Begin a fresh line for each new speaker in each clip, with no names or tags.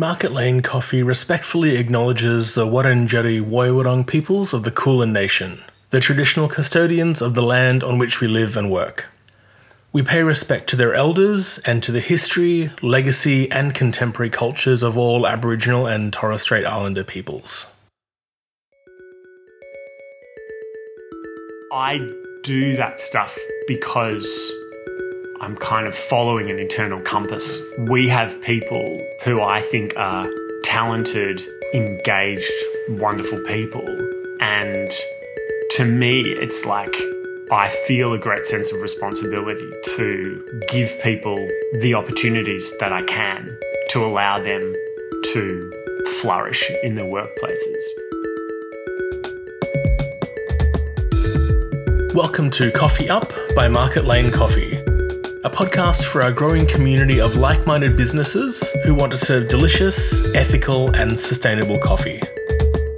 Market Lane Coffee respectfully acknowledges the Wurundjeri Woiwurrung peoples of the Kulin Nation, the traditional custodians of the land on which we live and work. We pay respect to their elders and to the history, legacy, and contemporary cultures of all Aboriginal and Torres Strait Islander peoples.
I do that stuff because I'm kind of following an internal compass. We have people who I think are talented, engaged, wonderful people. And to me, it's like I feel a great sense of responsibility to give people the opportunities that I can to allow them to flourish in their workplaces.
Welcome to Coffee Up by Market Lane Coffee, a podcast for our growing community of like minded businesses who want to serve delicious, ethical, and sustainable coffee.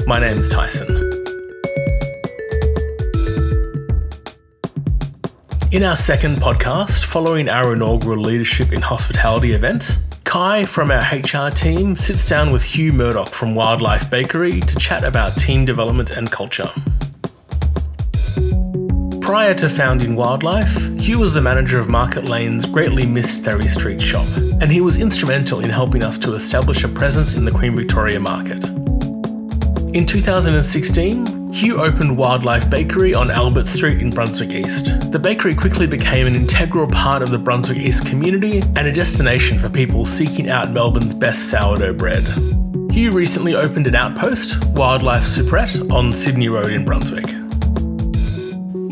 My name's Tyson. In our second podcast, following our inaugural Leadership in Hospitality event, Kai from our HR team sits down with Huw Murdoch from Wild Life Bakery to chat about team development and culture. Prior to founding Wildlife, Huw was the manager of Market Lane's greatly missed Therry Street shop, and he was instrumental in helping us to establish a presence in the Queen Victoria market. In 2016, Huw opened Wild Life Bakery on Albert Street in Brunswick East. The bakery quickly became an integral part of the Brunswick East community and a destination for people seeking out Melbourne's best sourdough bread. Huw recently opened an outpost, Wild Life Superette, on Sydney Road in Brunswick.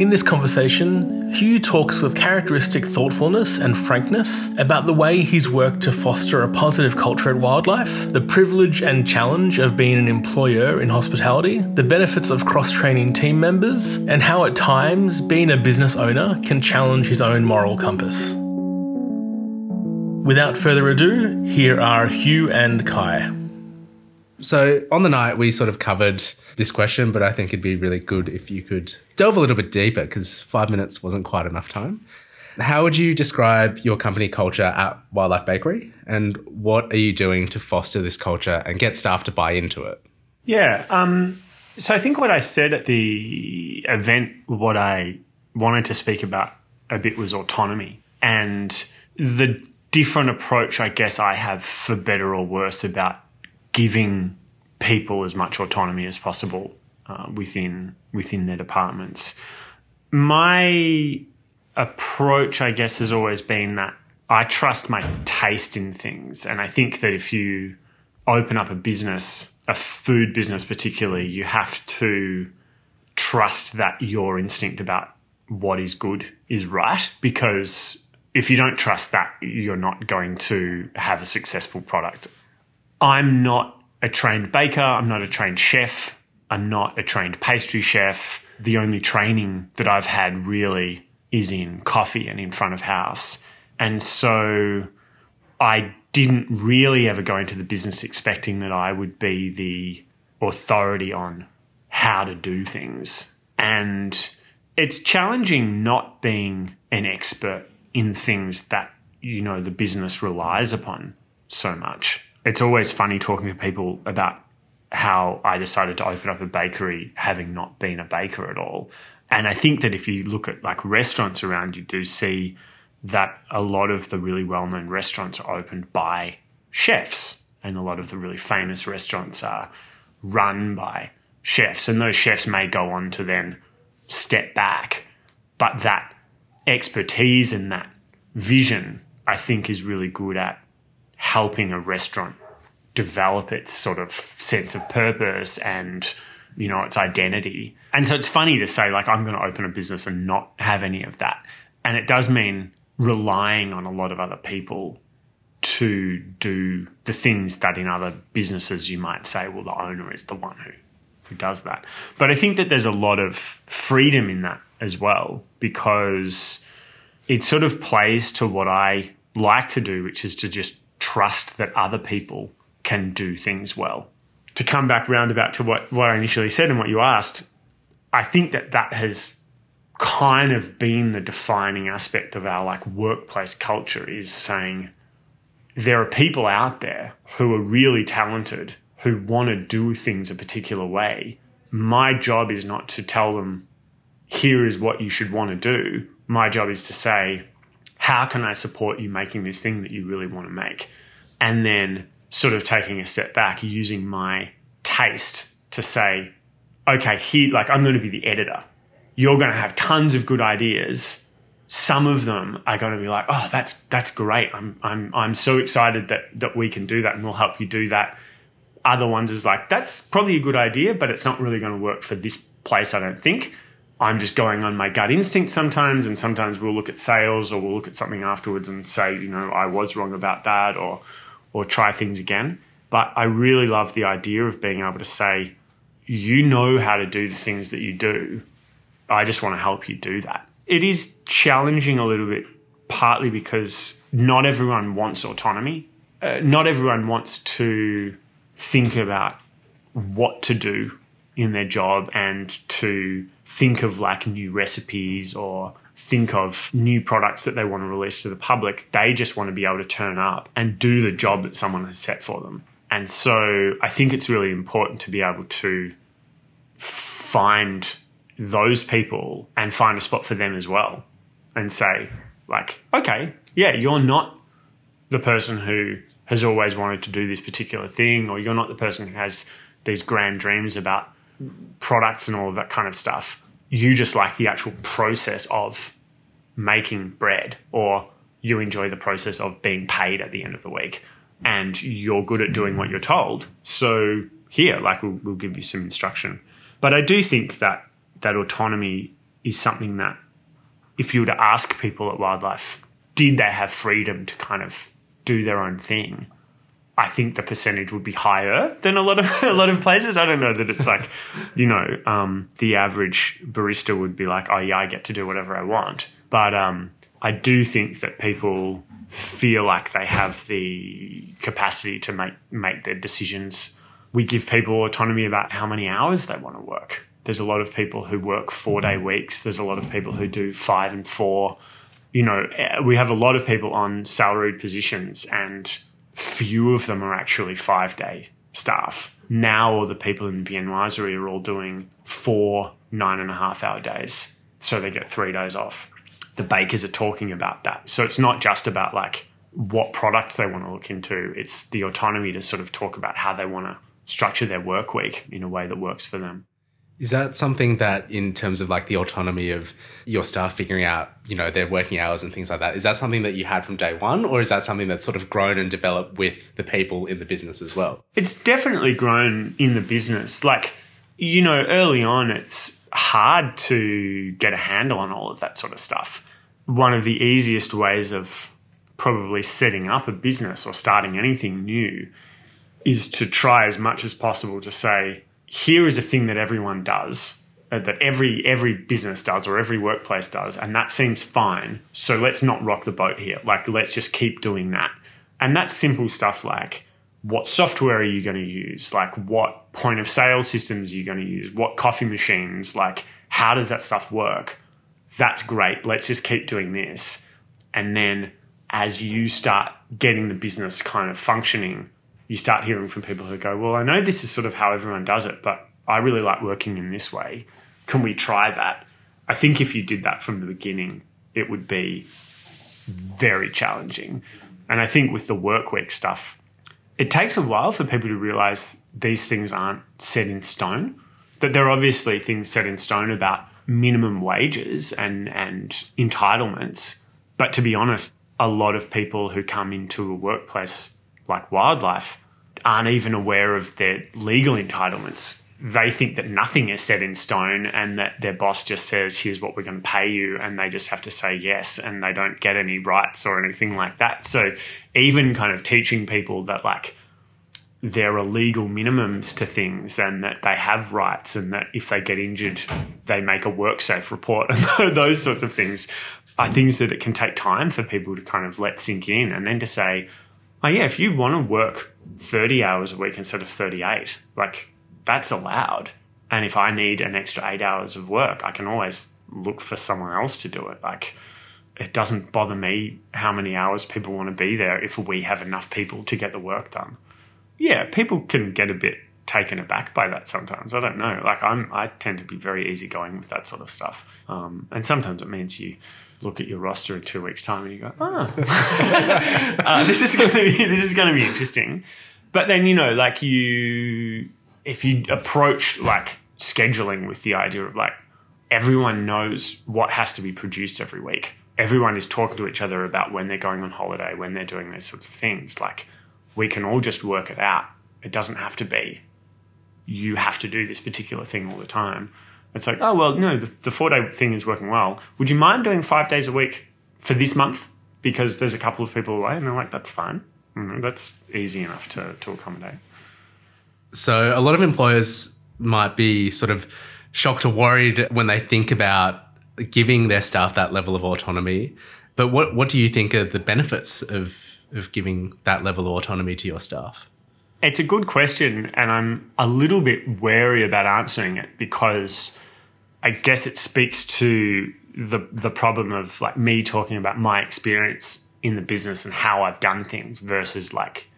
In this conversation, Huw talks with characteristic thoughtfulness and frankness about the way he's worked to foster a positive culture at Wild Life, the privilege and challenge of being an employer in hospitality, the benefits of cross training team members, and how at times being a business owner can challenge his own moral compass. Without further ado, here are Huw and Kai.
So on the night, we sort of covered this question, but I think it'd be really good if you could delve a little bit deeper because five minutes wasn't quite enough time. How would you describe your company culture at Wild Life Bakery? And what are you doing to foster this culture and get staff to buy into it?
Yeah. Um, so I think what I said at the event, what I wanted to speak about a bit was autonomy and the different approach I guess I have for better or worse about giving people as much autonomy as possible uh, within within their departments. My approach, I guess, has always been that I trust my taste in things, and I think that if you open up a business, a food business particularly, you have to trust that your instinct about what is good is right because if you don't trust that, you're not going to have a successful product. I'm not a trained baker. I'm not a trained chef. I'm not a trained pastry chef. The only training that I've had really is in coffee and in front of house. And so I didn't really ever go into the business expecting that I would be the authority on how to do things. And it's challenging not being an expert in things that, you know, the business relies upon so much it's always funny talking to people about how I decided to open up a bakery having not been a baker at all. And I think that if you look at like restaurants around, you do see that a lot of the really well known restaurants are opened by chefs, and a lot of the really famous restaurants are run by chefs. And those chefs may go on to then step back, but that expertise and that vision, I think, is really good at helping a restaurant develop its sort of sense of purpose and you know its identity. And so it's funny to say like I'm going to open a business and not have any of that. And it does mean relying on a lot of other people to do the things that in other businesses you might say well the owner is the one who who does that. But I think that there's a lot of freedom in that as well because it sort of plays to what I like to do which is to just trust that other people can do things well. To come back roundabout to what, what I initially said and what you asked, I think that that has kind of been the defining aspect of our like workplace culture is saying there are people out there who are really talented who want to do things a particular way. My job is not to tell them, here is what you should want to do. My job is to say, how can I support you making this thing that you really want to make? And then sort of taking a step back, using my taste to say, okay, here, like I'm going to be the editor. You're going to have tons of good ideas. Some of them are going to be like, oh, that's that's great. I'm I'm I'm so excited that that we can do that and we'll help you do that. Other ones is like, that's probably a good idea, but it's not really going to work for this place, I don't think. I'm just going on my gut instinct sometimes, and sometimes we'll look at sales or we'll look at something afterwards and say, you know, I was wrong about that, or or try things again. But I really love the idea of being able to say, you know how to do the things that you do. I just want to help you do that. It is challenging a little bit, partly because not everyone wants autonomy. Uh, not everyone wants to think about what to do in their job and to think of like new recipes or think of new products that they want to release to the public. They just want to be able to turn up and do the job that someone has set for them. And so I think it's really important to be able to find those people and find a spot for them as well and say, like, okay, yeah, you're not the person who has always wanted to do this particular thing, or you're not the person who has these grand dreams about products and all of that kind of stuff. You just like the actual process of making bread, or you enjoy the process of being paid at the end of the week, and you're good at doing what you're told. So, here, like, we'll, we'll give you some instruction. But I do think that that autonomy is something that, if you were to ask people at Wild Life, did they have freedom to kind of do their own thing? I think the percentage would be higher than a lot of a lot of places. I don't know that it's like, you know, um, the average barista would be like, oh yeah, I get to do whatever I want. But um, I do think that people feel like they have the capacity to make make their decisions we give people autonomy about how many hours they want to work. There's a lot of people who work four day weeks. There's a lot of people who do five and four. You know, eh, we have a lot of people on salaried positions, and few of them are actually five day staff. Now, all the people in the viennoiserie are all doing four nine and a half hour days. So they get three days off. The bakers are talking about that. So it's not just about like what products they want to look into, it's the autonomy to sort of talk about how they want to structure their work week in a way that works for them.
Is that something that, in terms of like the autonomy of your staff figuring out, you know, their working hours and things like that, is that something that you had from day one, or is that something that's sort of grown and developed with the people in the business as well?
It's definitely grown in the business. Like, you know, early on, it's hard to get a handle on all of that sort of stuff. One of the easiest ways of probably setting up a business or starting anything new is to try as much as possible to say, here is a thing that everyone does, uh, that every every business does or every workplace does, and that seems fine. So let's not rock the boat here. Like let's just keep doing that. And that's simple stuff like what software are you going to use? Like what point of sale systems are you going to use? What coffee machines? Like how does that stuff work? That's great. Let's just keep doing this. And then as you start getting the business kind of functioning, you start hearing from people who go, Well, I know this is sort of how everyone does it, but I really like working in this way. Can we try that? I think if you did that from the beginning, it would be very challenging. And I think with the work week stuff, it takes a while for people to realize these things aren't set in stone. That there are obviously things set in stone about minimum wages and, and entitlements. But to be honest, a lot of people who come into a workplace like wildlife aren't even aware of their legal entitlements. They think that nothing is set in stone and that their boss just says, here's what we're going to pay you. And they just have to say yes and they don't get any rights or anything like that. So, even kind of teaching people that, like, there are legal minimums to things and that they have rights and that if they get injured, they make a work safe report and those sorts of things are things that it can take time for people to kind of let sink in and then to say, oh yeah, if you want to work 30 hours a week instead of 38, like that's allowed. And if I need an extra eight hours of work, I can always look for someone else to do it. Like it doesn't bother me how many hours people want to be there if we have enough people to get the work done. Yeah, people can get a bit taken aback by that sometimes. I don't know. Like I'm, I tend to be very easygoing with that sort of stuff. Um, and sometimes it means you look at your roster in two weeks' time and you go, oh, uh, this is going to be this is going to be interesting. But then you know, like you, if you approach like scheduling with the idea of like everyone knows what has to be produced every week. Everyone is talking to each other about when they're going on holiday, when they're doing those sorts of things. Like we can all just work it out. It doesn't have to be you have to do this particular thing all the time. It's like, oh, well, no, the, the four day thing is working well. Would you mind doing five days a week for this month? Because there's a couple of people away. And they're like, that's fine. Mm-hmm. That's easy enough to, to accommodate.
So a lot of employers might be sort of shocked or worried when they think about giving their staff that level of autonomy. But what, what do you think are the benefits of, of giving that level of autonomy to your staff?
It's a good question, and I'm a little bit wary about answering it because I guess it speaks to the the problem of like me talking about my experience in the business and how I've done things versus like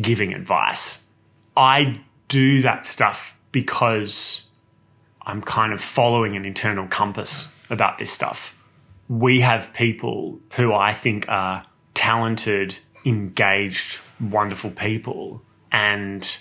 giving advice. I do that stuff because I'm kind of following an internal compass about this stuff. We have people who I think are talented, engaged, wonderful people and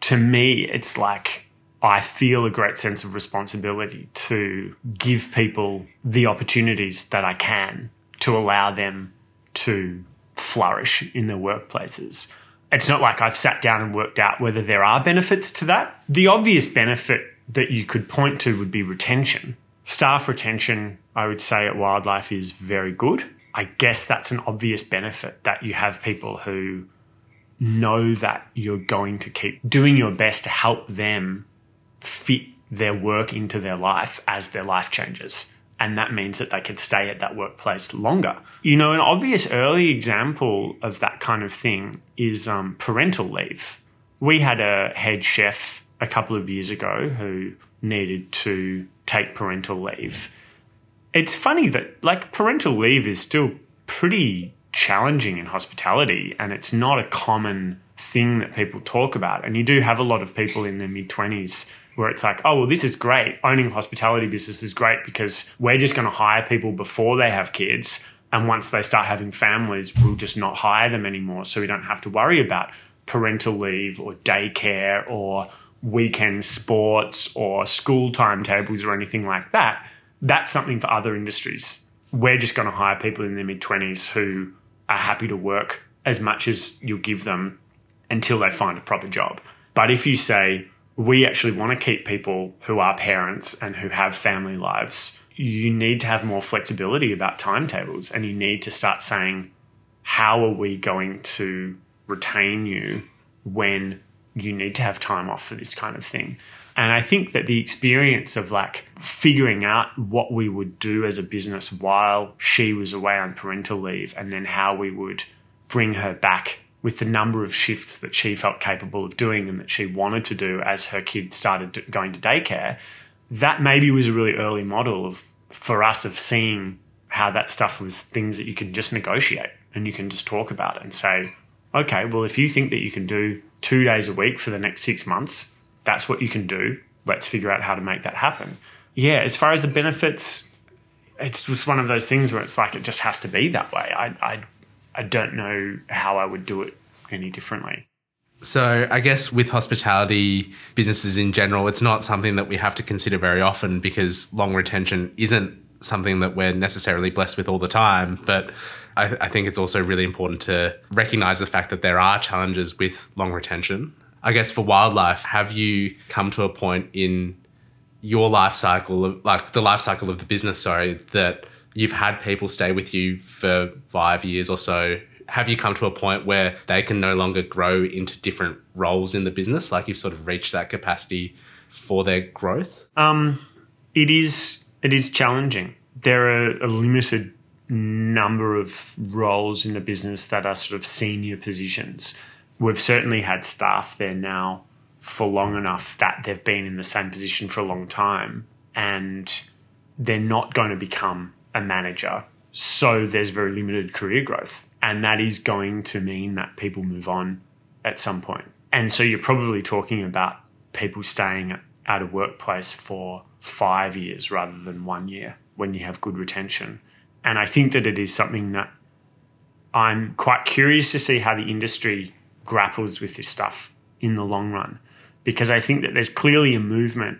to me, it's like I feel a great sense of responsibility to give people the opportunities that I can to allow them to flourish in their workplaces. It's not like I've sat down and worked out whether there are benefits to that. The obvious benefit that you could point to would be retention. Staff retention, I would say at Wild Life, is very good. I guess that's an obvious benefit that you have people who know that you're going to keep doing your best to help them fit their work into their life as their life changes. And that means that they can stay at that workplace longer. You know, an obvious early example of that kind of thing is um, parental leave. We had a head chef a couple of years ago who needed to take parental leave. It's funny that, like, parental leave is still pretty challenging in hospitality and it's not a common thing that people talk about. And you do have a lot of people in their mid 20s where it's like, oh, well, this is great. Owning a hospitality business is great because we're just going to hire people before they have kids. And once they start having families, we'll just not hire them anymore. So we don't have to worry about parental leave or daycare or weekend sports or school timetables or anything like that. That's something for other industries. We're just going to hire people in their mid 20s who are happy to work as much as you'll give them until they find a proper job. But if you say, we actually want to keep people who are parents and who have family lives, you need to have more flexibility about timetables and you need to start saying, how are we going to retain you when you need to have time off for this kind of thing? And I think that the experience of like figuring out what we would do as a business while she was away on parental leave and then how we would bring her back with the number of shifts that she felt capable of doing and that she wanted to do as her kid started going to daycare, that maybe was a really early model of for us of seeing how that stuff was things that you can just negotiate and you can just talk about and say, okay, well, if you think that you can do two days a week for the next six months, that's what you can do. Let's figure out how to make that happen. Yeah, as far as the benefits, it's just one of those things where it's like it just has to be that way. I, I, I don't know how I would do it any differently.
So, I guess with hospitality businesses in general, it's not something that we have to consider very often because long retention isn't something that we're necessarily blessed with all the time. But I, I think it's also really important to recognize the fact that there are challenges with long retention. I guess for wildlife, have you come to a point in your life cycle, of, like the life cycle of the business, sorry, that you've had people stay with you for five years or so? Have you come to a point where they can no longer grow into different roles in the business? Like you've sort of reached that capacity for their growth?
Um, it is it is challenging. There are a limited number of roles in the business that are sort of senior positions we've certainly had staff there now for long enough that they've been in the same position for a long time and they're not going to become a manager So there's very limited career growth. And that is going to mean that people move on at some point. And so you're probably talking about people staying at a workplace for five years rather than one year when you have good retention. And I think that it is something that I'm quite curious to see how the industry grapples with this stuff in the long run. Because I think that there's clearly a movement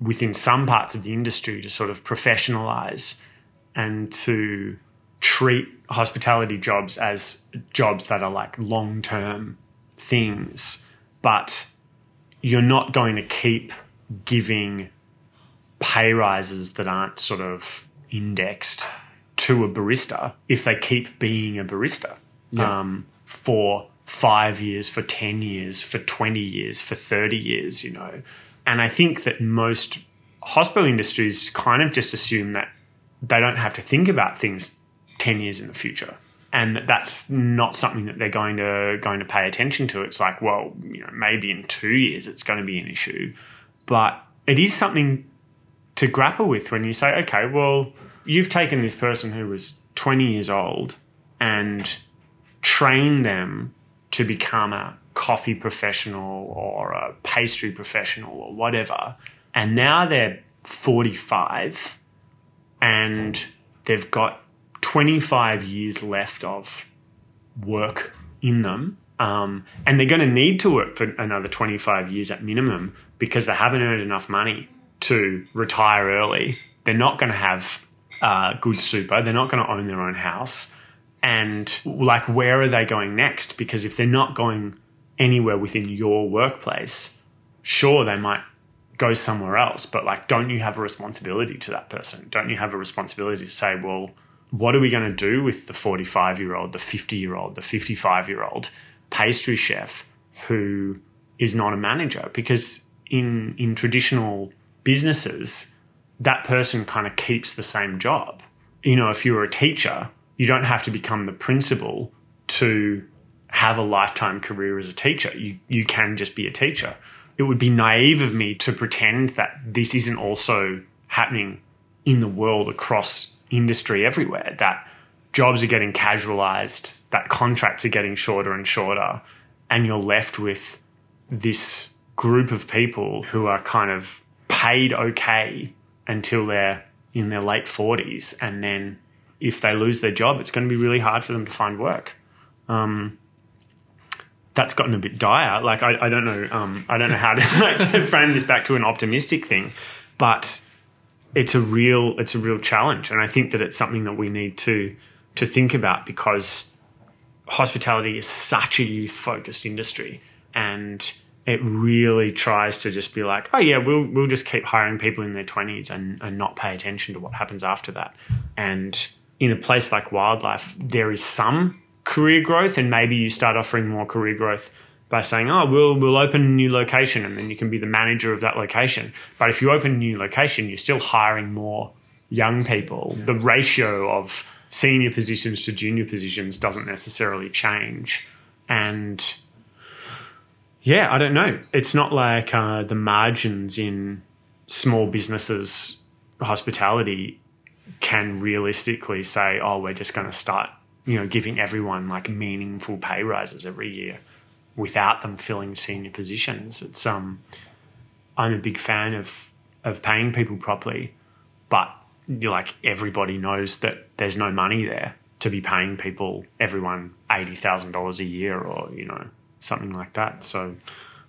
within some parts of the industry to sort of professionalize and to treat hospitality jobs as jobs that are like long term things. But you're not going to keep giving pay rises that aren't sort of indexed to a barista if they keep being a barista yeah. um, for five years, for 10 years, for 20 years, for 30 years, you know. And I think that most hospital industries kind of just assume that they don't have to think about things 10 years in the future and that's not something that they're going to going to pay attention to it's like well you know maybe in 2 years it's going to be an issue but it is something to grapple with when you say okay well you've taken this person who was 20 years old and trained them to become a coffee professional or a pastry professional or whatever and now they're 45 and they've got 25 years left of work in them. Um, and they're going to need to work for another 25 years at minimum because they haven't earned enough money to retire early. They're not going to have uh, good super. They're not going to own their own house. And like, where are they going next? Because if they're not going anywhere within your workplace, sure, they might go somewhere else. But like, don't you have a responsibility to that person? Don't you have a responsibility to say, well, what are we going to do with the 45 year old, the 50 year old, the 55 year old pastry chef who is not a manager? Because in, in traditional businesses, that person kind of keeps the same job. You know, if you're a teacher, you don't have to become the principal to have a lifetime career as a teacher. You, you can just be a teacher it would be naive of me to pretend that this isn't also happening in the world across industry everywhere, that jobs are getting casualized, that contracts are getting shorter and shorter, and you're left with this group of people who are kind of paid okay until they're in their late 40s. And then if they lose their job, it's going to be really hard for them to find work. Um, that's gotten a bit dire. Like I, I don't know, um, I don't know how to, like, to frame this back to an optimistic thing, but it's a real, it's a real challenge, and I think that it's something that we need to to think about because hospitality is such a youth focused industry, and it really tries to just be like, oh yeah, we'll we'll just keep hiring people in their twenties and and not pay attention to what happens after that, and in a place like wildlife, there is some career growth and maybe you start offering more career growth by saying, "Oh, we'll we'll open a new location," and then you can be the manager of that location. But if you open a new location, you're still hiring more young people. Yeah. The ratio of senior positions to junior positions doesn't necessarily change, and yeah, I don't know. It's not like uh, the margins in small businesses, hospitality, can realistically say, "Oh, we're just going to start you know, giving everyone like meaningful pay rises every year without them filling senior positions. It's um, I'm a big fan of of paying people properly, but you're like everybody knows that there's no money there to be paying people everyone eighty thousand dollars a year or you know something like that. So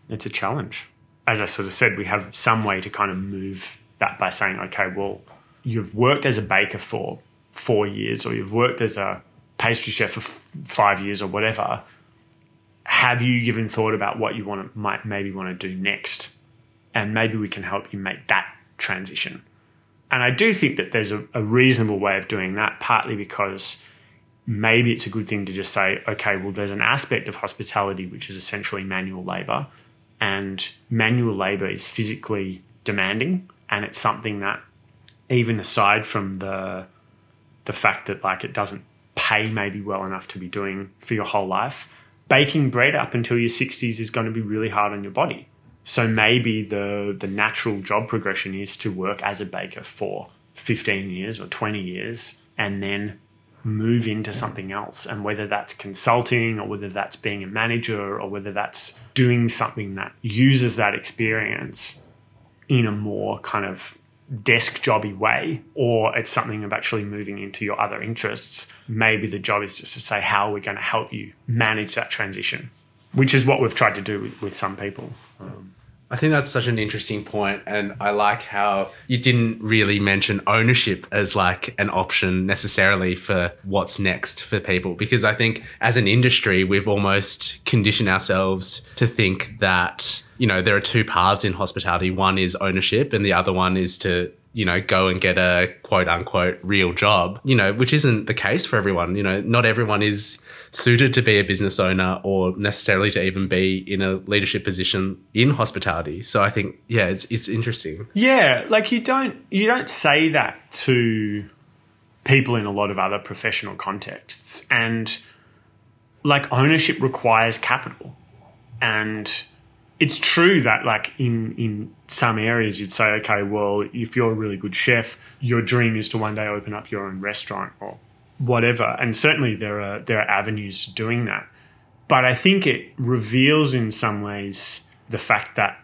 it's a challenge. As I sort of said, we have some way to kind of move that by saying, okay, well, you've worked as a baker for four years, or you've worked as a pastry chef for f- five years or whatever, have you given thought about what you want to might maybe want to do next? And maybe we can help you make that transition. And I do think that there's a, a reasonable way of doing that, partly because maybe it's a good thing to just say, okay, well, there's an aspect of hospitality which is essentially manual labor, and manual labor is physically demanding, and it's something that, even aside from the the fact that like it doesn't pay maybe well enough to be doing for your whole life. Baking bread up until your 60s is going to be really hard on your body. So maybe the the natural job progression is to work as a baker for 15 years or 20 years and then move into something else. And whether that's consulting or whether that's being a manager or whether that's doing something that uses that experience in a more kind of desk jobby way, or it's something of actually moving into your other interests, maybe the job is just to say, how we're we going to help you manage that transition? Which is what we've tried to do with, with some people. Um,
I think that's such an interesting point, and I like how you didn't really mention ownership as like an option necessarily for what's next for people. Because I think as an industry, we've almost conditioned ourselves to think that you know there are two paths in hospitality. One is ownership, and the other one is to you know, go and get a quote unquote real job, you know, which isn't the case for everyone. You know, not everyone is suited to be a business owner or necessarily to even be in a leadership position in hospitality. So I think, yeah, it's it's interesting.
Yeah, like you don't you don't say that to people in a lot of other professional contexts, and like ownership requires capital, and it's true that like in in some areas you'd say okay well if you're a really good chef your dream is to one day open up your own restaurant or whatever. And certainly there are there are avenues to doing that. But i think it reveals in some ways the fact that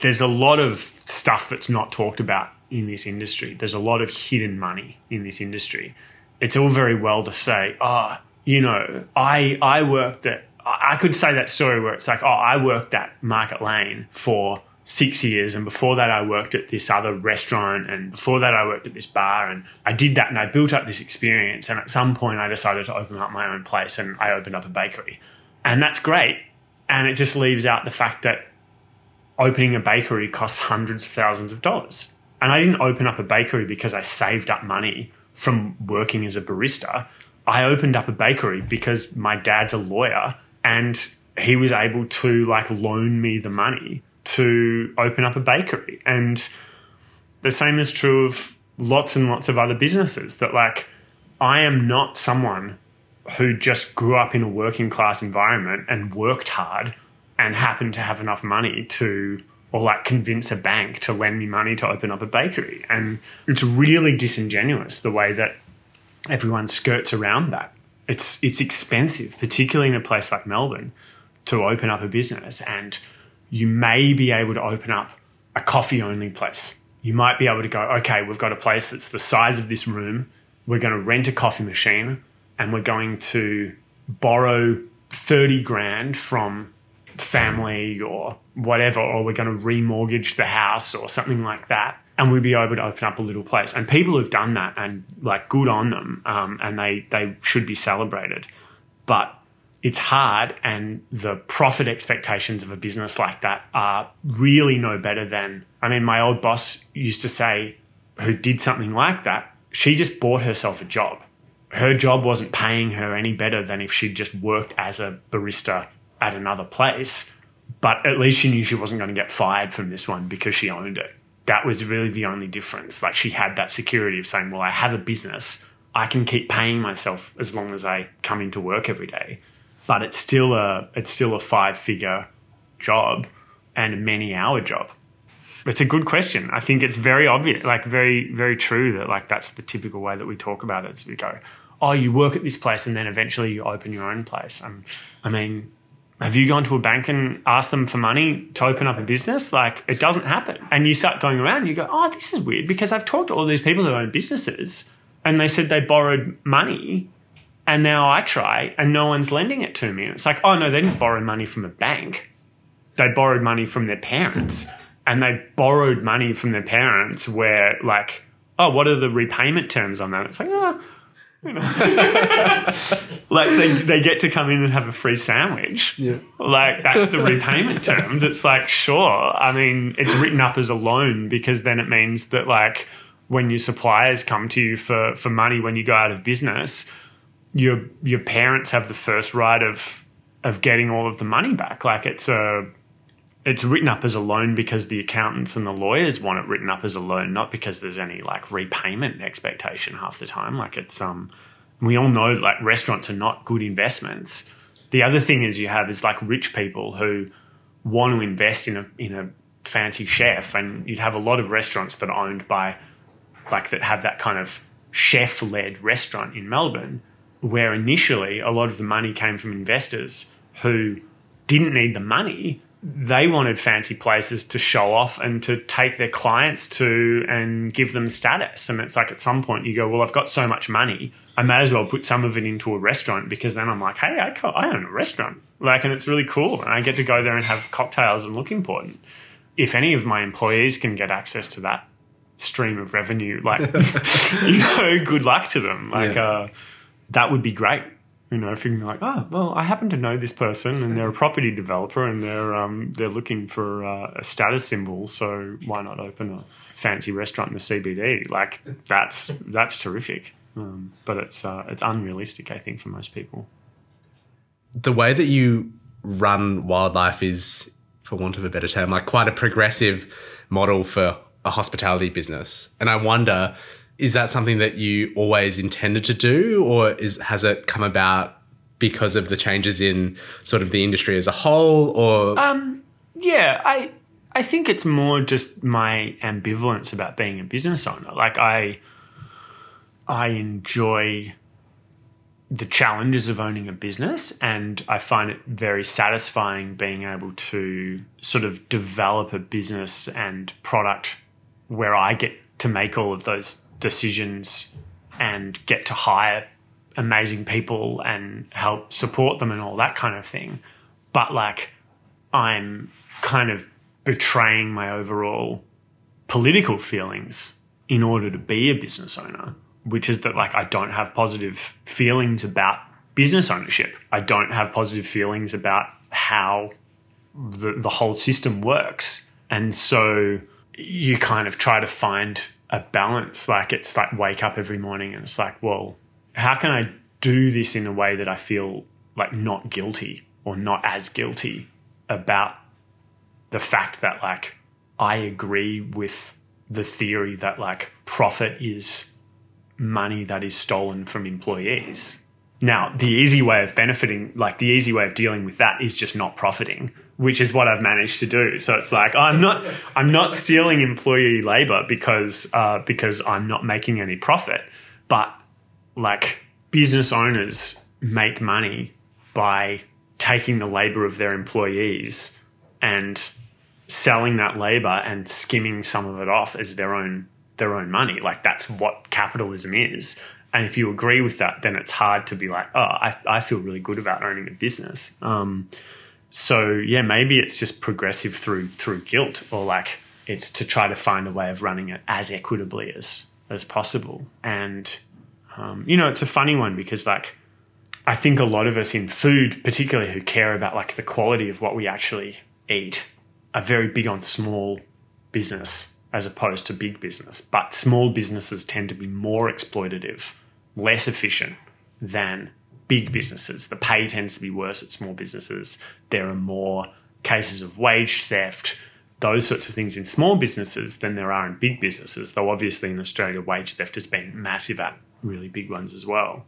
there's a lot of stuff that's not talked about in this industry. There's a lot of hidden money in this industry. It's all very well to say oh you know i i worked at I could say that story where it's like, oh, I worked at Market Lane for six years, and before that, I worked at this other restaurant, and before that, I worked at this bar, and I did that, and I built up this experience. And at some point, I decided to open up my own place, and I opened up a bakery, and that's great. And it just leaves out the fact that opening a bakery costs hundreds of thousands of dollars. And I didn't open up a bakery because I saved up money from working as a barista. I opened up a bakery because my dad's a lawyer and he was able to like loan me the money to open up a bakery. And the same is true of lots and lots of other businesses that like i am not someone who just grew up in a working class environment and worked hard and happened to have enough money to or like convince a bank to lend me money to open up a bakery. And it's really disingenuous the way that everyone skirts around that it's it's expensive, particularly in a place like Melbourne, to open up a business. And you may be able to open up a coffee only place. You might be able to go, okay, we've got a place that's the size of this room. We're going to rent a coffee machine and we're going to borrow 30 grand from family or whatever, or we're going to remortgage the house or something like that and we'd be able to open up a little place. And people have done that, and like good on them, um, and they they should be celebrated. But it's hard, and the profit expectations of a business like that are really no better than. I mean, my old boss used to say, who did something like that, she just bought herself a job. Her job wasn't paying her any better than if she'd just worked as a barista at another place. But at least she knew she wasn't going to get fired from this one because she owned it that was really the only difference. Like she had that security of saying, well, I have a business. I can keep paying myself as long as I come into work every day. But it's still a it's still a five figure job and a many hour job. It's a good question. I think it's very obvious, like very, very true that like that's the typical way that we talk about it. Is we go, oh, you work at this place and then eventually you open your own place. Um, I mean, have you gone to a bank and asked them for money to open up a business? Like, it doesn't happen. And you start going around and you go, oh, this is weird because I've talked to all these people who own businesses and they said they borrowed money and now I try and no one's lending it to me. And it's like, oh, no, they didn't borrow money from a bank. They borrowed money from their parents and they borrowed money from their parents where, like, oh, what are the repayment terms on that? It's like, oh. like they, they get to come in and have a free sandwich.
Yeah.
Like that's the repayment terms. It's like, sure. I mean, it's written up as a loan because then it means that like when your suppliers come to you for, for money when you go out of business, your your parents have the first right of of getting all of the money back. Like it's a it's written up as a loan because the accountants and the lawyers want it written up as a loan, not because there's any like repayment expectation half the time. Like it's um, we all know like restaurants are not good investments. The other thing is you have is like rich people who want to invest in a in a fancy chef, and you'd have a lot of restaurants that are owned by like that have that kind of chef led restaurant in Melbourne, where initially a lot of the money came from investors who didn't need the money. They wanted fancy places to show off and to take their clients to and give them status. And it's like at some point you go, well, I've got so much money, I may as well put some of it into a restaurant because then I'm like, hey, I, I own a restaurant. Like, and it's really cool. And I get to go there and have cocktails and look important. If any of my employees can get access to that stream of revenue, like, you know, good luck to them. Like,
Yeah.
uh, that would be great. You know, can like, oh, well, I happen to know this person, and they're a property developer, and they're um, they're looking for uh, a status symbol, so why not open a fancy restaurant in the CBD? Like that's that's terrific, um, but it's uh, it's unrealistic, I think, for most people.
the way that you run wildlife is, for want of a better term, like quite a progressive model for a hospitality business. And I wonder, is that something that you always intended to do, or is has it come about because of the changes in sort of the industry as a whole? Or um,
Yeah, I I think it's more just my ambivalence about being a business owner. Like I I enjoy the challenges of owning a business and I find it very satisfying being able to sort of develop a business and product where I get to make all of those decisions and get to hire amazing people and help support them and all that kind of thing. But like I'm kind of betraying my overall political feelings in order to be a business owner, which is that like I don't have positive feelings about business ownership. I don't have positive feelings about how the, the whole system works. And so you kind of try to find a balance. Like it's like wake up every morning and it's like, well, how can I do this in a way that I feel like not guilty or not as guilty about the fact that like I agree with the theory that like profit is money that is stolen from employees. Now, the easy way of benefiting, like the easy way of dealing with that is just not profiting, which is what I've managed to do. So it's like I'm not, I'm not stealing employee labor because, uh, because I'm not making any profit, but like business owners make money by taking the labor of their employees and selling that labor and skimming some of it off as their own their own money. Like that's what capitalism is. And if you agree with that, then it's hard to be like, oh, I, I feel really good about owning a business. Um, so yeah, maybe it's just progressive through through guilt, or like it's to try to find a way of running it as equitably as as possible. And um, you know, it's a funny one because like I think a lot of us in food, particularly who care about like the quality of what we actually eat, are very big on small business as opposed to big business. But small businesses tend to be more exploitative, less efficient than big businesses. The pay tends to be worse at small businesses. There are more cases of wage theft, those sorts of things in small businesses than there are in big businesses. Though obviously in Australia, wage theft has been massive at really big ones as well.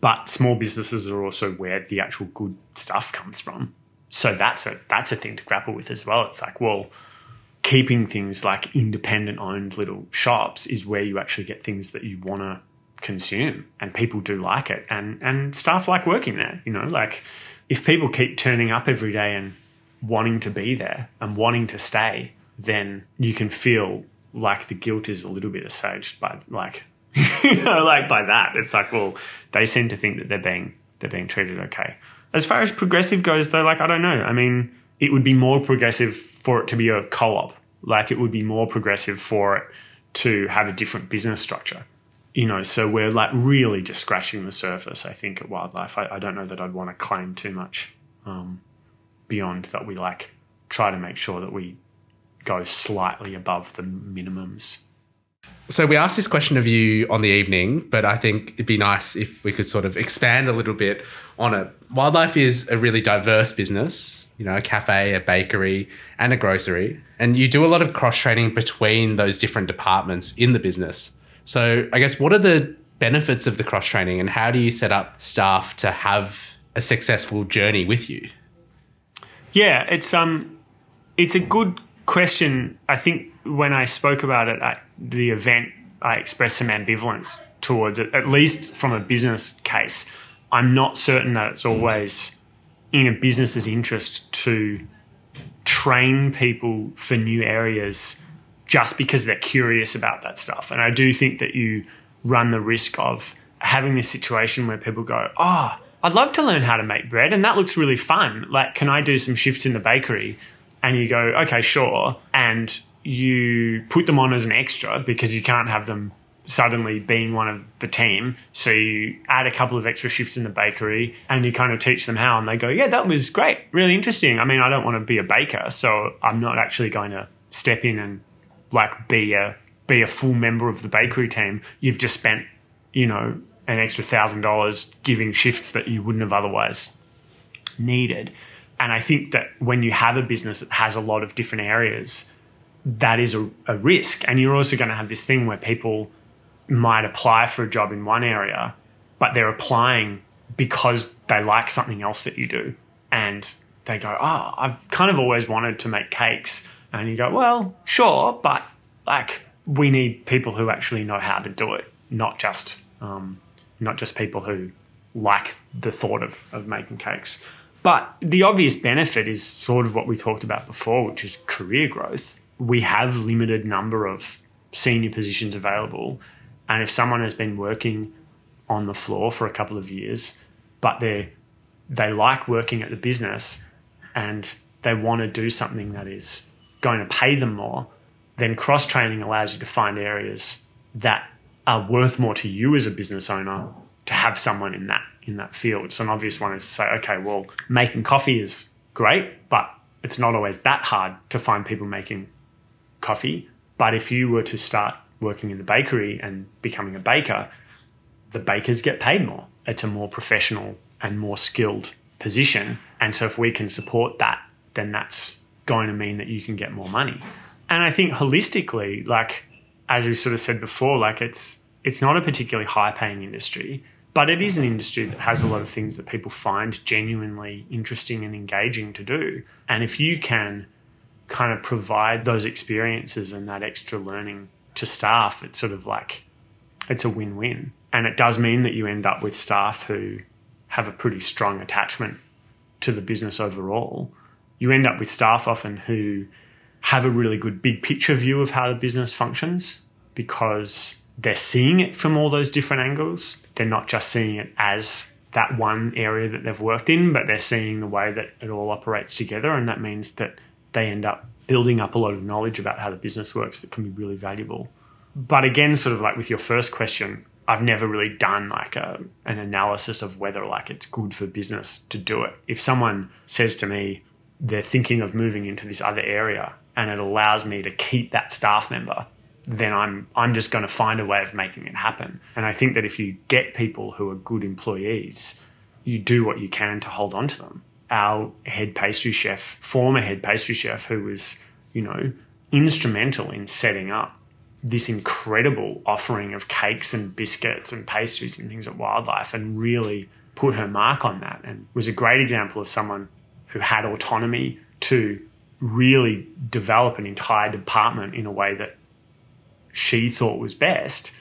But small businesses are also where the actual good stuff comes from. So that's a that's a thing to grapple with as well. It's like, well, keeping things like independent owned little shops is where you actually get things that you want to consume and people do like it and and staff like working there you know like if people keep turning up every day and wanting to be there and wanting to stay then you can feel like the guilt is a little bit assuaged by like you know like by that. It's like well they seem to think that they're being they're being treated okay. As far as progressive goes though like i don't know. I mean it would be more progressive for it to be a co-op. Like it would be more progressive for it to have a different business structure you know so we're like really just scratching the surface i think at wildlife i, I don't know that i'd want to claim too much um, beyond that we like try to make sure that we go slightly above the minimums
So we asked this question of you on the evening, but I think it'd be nice if we could sort of expand a little bit on it. Wild Life is a really diverse business, you know, a cafe, a bakery, and a grocery. And you do a lot of cross training between those different departments in the business. So I guess what are the benefits of the cross training and how do you set up staff to have a successful journey with you?
Yeah, it's um, it's a good question. I think when I spoke about it at the event, I expressed some ambivalence towards it, at least from a business case. I'm not certain that it's always in a business's interest to train people for new areas just because they're curious about that stuff. And I do think that you run the risk of having this situation where people go, Oh, I'd love to learn how to make bread and that looks really fun. Like, can I do some shifts in the bakery? And you go, Okay, sure. And you put them on as an extra because you can't have them suddenly being one of the team. So you add a couple of extra shifts in the bakery and you kind of teach them how, and they go, Yeah, that was great, really interesting. I mean, I don't want to be a baker, so I'm not actually going to step in and like be a be a full member of the bakery team. You've just spent, you know, an extra thousand dollars giving shifts that you wouldn't have otherwise needed. And I think that when you have a business that has a lot of different areas, that is a, a risk. And you're also going to have this thing where people might apply for a job in one area, but they're applying because they like something else that you do. And they go, Oh, I've kind of always wanted to make cakes. And you go, Well, sure, but like we need people who actually know how to do it, not just um, not just people who like the thought of, of making cakes. But the obvious benefit is sort of what we talked about before, which is career growth. We have limited number of senior positions available and if someone has been working on the floor for a couple of years, but they they like working at the business and they want to do something that is going to pay them more, then cross training allows you to find areas that are worth more to you as a business owner to have someone in that in that field. So an obvious one is to say, okay, well, making coffee is great, but it's not always that hard to find people making coffee. But if you were to start working in the bakery and becoming a baker, the bakers get paid more. It's a more professional and more skilled position. And so if we can support that, then that's going to mean that you can get more money. And I think holistically, like as we sort of said before, like it's it's not a particularly high paying industry, but it is an industry that has a lot of things that people find genuinely interesting and engaging to do. And if you can kind of provide those experiences and that extra learning to staff, it's sort of like it's a win win. And it does mean that you end up with staff who have a pretty strong attachment to the business overall. You end up with staff often who have a really good big picture view of how the business functions because they're seeing it from all those different angles. They're not just seeing it as that one area that they've worked in, but they're seeing the way that it all operates together. And that means that they end up building up a lot of knowledge about how the business works that can be really valuable. But again, sort of like with your first question, I've never really done like a, an analysis of whether like it's good for business to do it. If someone says to me they're thinking of moving into this other area and it allows me to keep that staff member, then I'm I'm just going to find a way of making it happen. And I think that if you get people who are good employees, you do what you can to hold on to them our head pastry chef, former head pastry chef, who was, you know, instrumental in setting up this incredible offering of cakes and biscuits and pastries and things at Wild Life and really put her mark on that and was a great example of someone who had autonomy to really develop an entire department in a way that she thought was best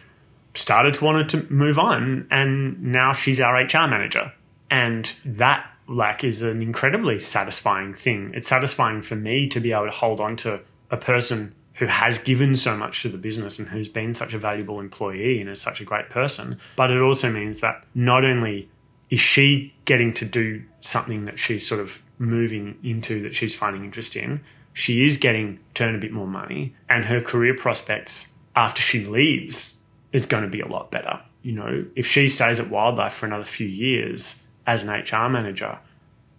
started to want to move on and now she's our HR manager and that like is an incredibly satisfying thing. It's satisfying for me to be able to hold on to a person who has given so much to the business and who's been such a valuable employee and is such a great person. But it also means that not only is she getting to do something that she's sort of moving into that she's finding interest in, she is getting to earn a bit more money and her career prospects after she leaves is going to be a lot better. You know, if she stays at Wild Life for another few years, as an HR manager,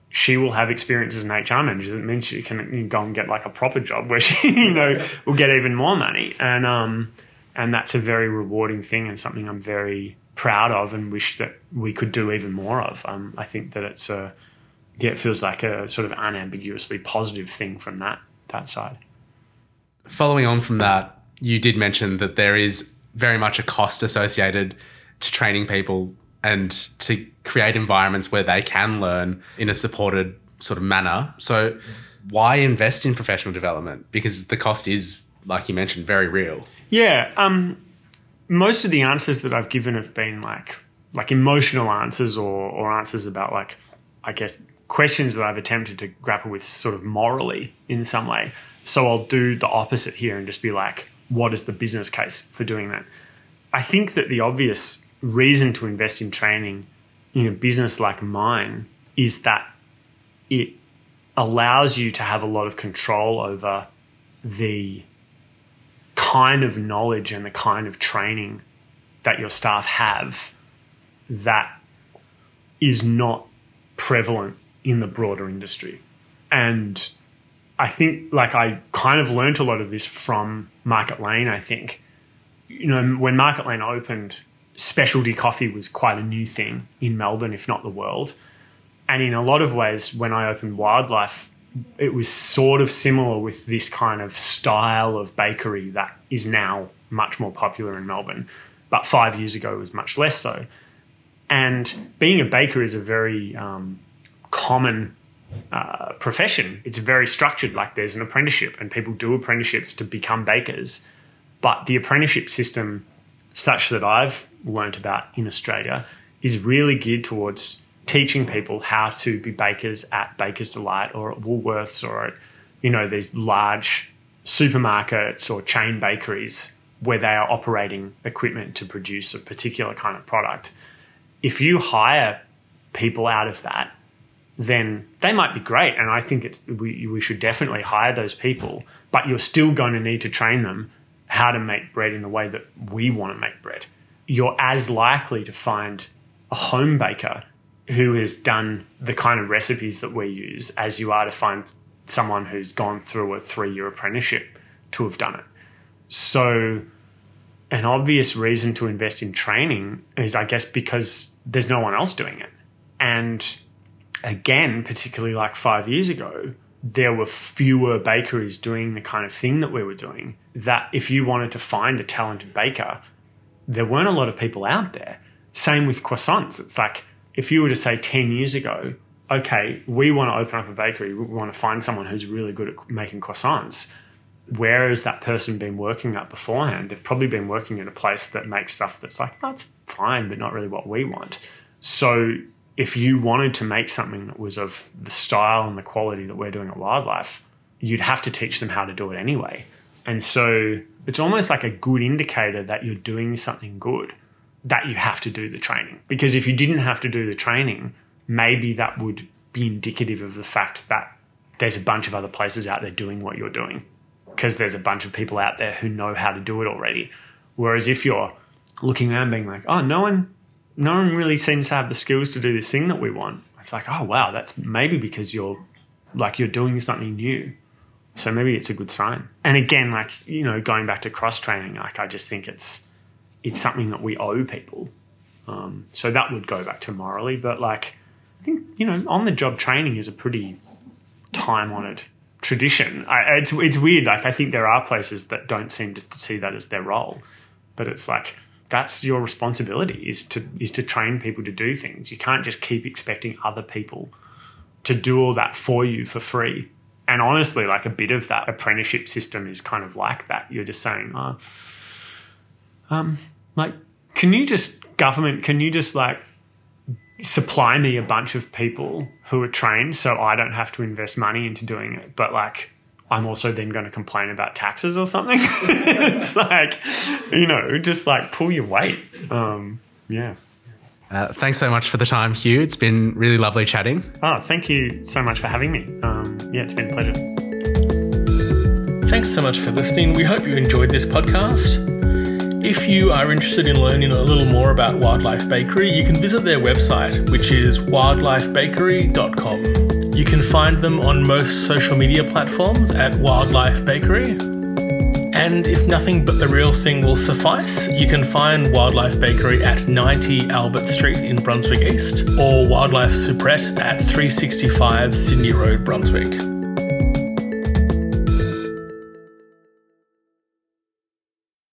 she will have experience as an HR manager. That means she can go and get like a proper job where she, you know, will get even more money. And um, and that's a very rewarding thing and something I'm very proud of and wish that we could do even more of. Um, I think that it's a yeah, it feels like a sort of unambiguously positive thing from that that side.
Following on from that, you did mention that there is very much a cost associated to training people and to create environments where they can learn in a supported sort of manner. So, why invest in professional development? Because the cost is, like you mentioned, very real.
Yeah. Um, most of the answers that I've given have been like like emotional answers or or answers about like I guess questions that I've attempted to grapple with sort of morally in some way. So I'll do the opposite here and just be like, what is the business case for doing that? I think that the obvious reason to invest in training in a business like mine is that it allows you to have a lot of control over the kind of knowledge and the kind of training that your staff have that is not prevalent in the broader industry. And I think, like, I kind of learned a lot of this from Market Lane, I think. You know, when Market Lane opened, specialty coffee was quite a new thing in Melbourne, if not the world. And in a lot of ways, when I opened Wild Life, it was sort of similar with this kind of style of bakery that is now much more popular in Melbourne. But five years ago, it was much less so. And being a baker is a very um, common uh, profession. It's very structured, like there's an apprenticeship, and people do apprenticeships to become bakers. But the apprenticeship system, such that I've learnt about in Australia, is really geared towards teaching people how to be bakers at Baker's Delight or at Woolworths or at, you know, these large supermarkets or chain bakeries where they are operating equipment to produce a particular kind of product. If you hire people out of that, then they might be great. And I think it's, we, we should definitely hire those people, but you're still going to need to train them how to make bread in the way that we want to make bread. You're as likely to find a home baker who has done the kind of recipes that we use as you are to find someone who's gone through a three year apprenticeship to have done it. So, an obvious reason to invest in training is, I guess, because there's no one else doing it. And again, particularly like five years ago, there were fewer bakeries doing the kind of thing that we were doing. That if you wanted to find a talented baker, there weren't a lot of people out there. Same with croissants. It's like, if you were to say 10 years ago, okay, we want to open up a bakery, we want to find someone who's really good at making croissants, where has that person been working at beforehand? They've probably been working in a place that makes stuff that's like, that's fine, but not really what we want. So if you wanted to make something that was of the style and the quality that we're doing at Wild Life, you'd have to teach them how to do it anyway. And so it's almost like a good indicator that you're doing something good that you have to do the training. Because if you didn't have to do the training, maybe that would be indicative of the fact that there's a bunch of other places out there doing what you're doing. Because there's a bunch of people out there who know how to do it already. Whereas if you're looking around being like, oh, no one no one really seems to have the skills to do this thing that we want. It's like, oh wow, that's maybe because you're like you're doing something new. So maybe it's a good sign. And again, like, you know, going back to cross training, like I just think it's it's something that we owe people. Um, so that would go back to morally, but like, I think you know, on the job training is a pretty time honored tradition. I, it's it's weird. Like, I think there are places that don't seem to see that as their role, but it's like that's your responsibility is to is to train people to do things. You can't just keep expecting other people to do all that for you for free. And honestly, like a bit of that apprenticeship system is kind of like that. You're just saying, oh, um, like, can you just, government, can you just like supply me a bunch of people who are trained so I don't have to invest money into doing it? But like, I'm also then going to complain about taxes or something. it's like, you know, just like pull your weight. Um, yeah.
Uh, thanks so much for the time, Huw. It's been really lovely chatting.
Oh, thank you so much for having me. Um, yeah, it's been a pleasure.
Thanks so much for listening. We hope you enjoyed this podcast. If you are interested in learning a little more about Wild Life Bakery, you can visit their website, which is wildlifebakery.com. You can find them on most social media platforms at Wild Life Bakery. And if nothing but the real thing will suffice, you can find Wild Life Bakery at 90 Albert Street in Brunswick East or Wild Life Superette at 365 Sydney Road, Brunswick.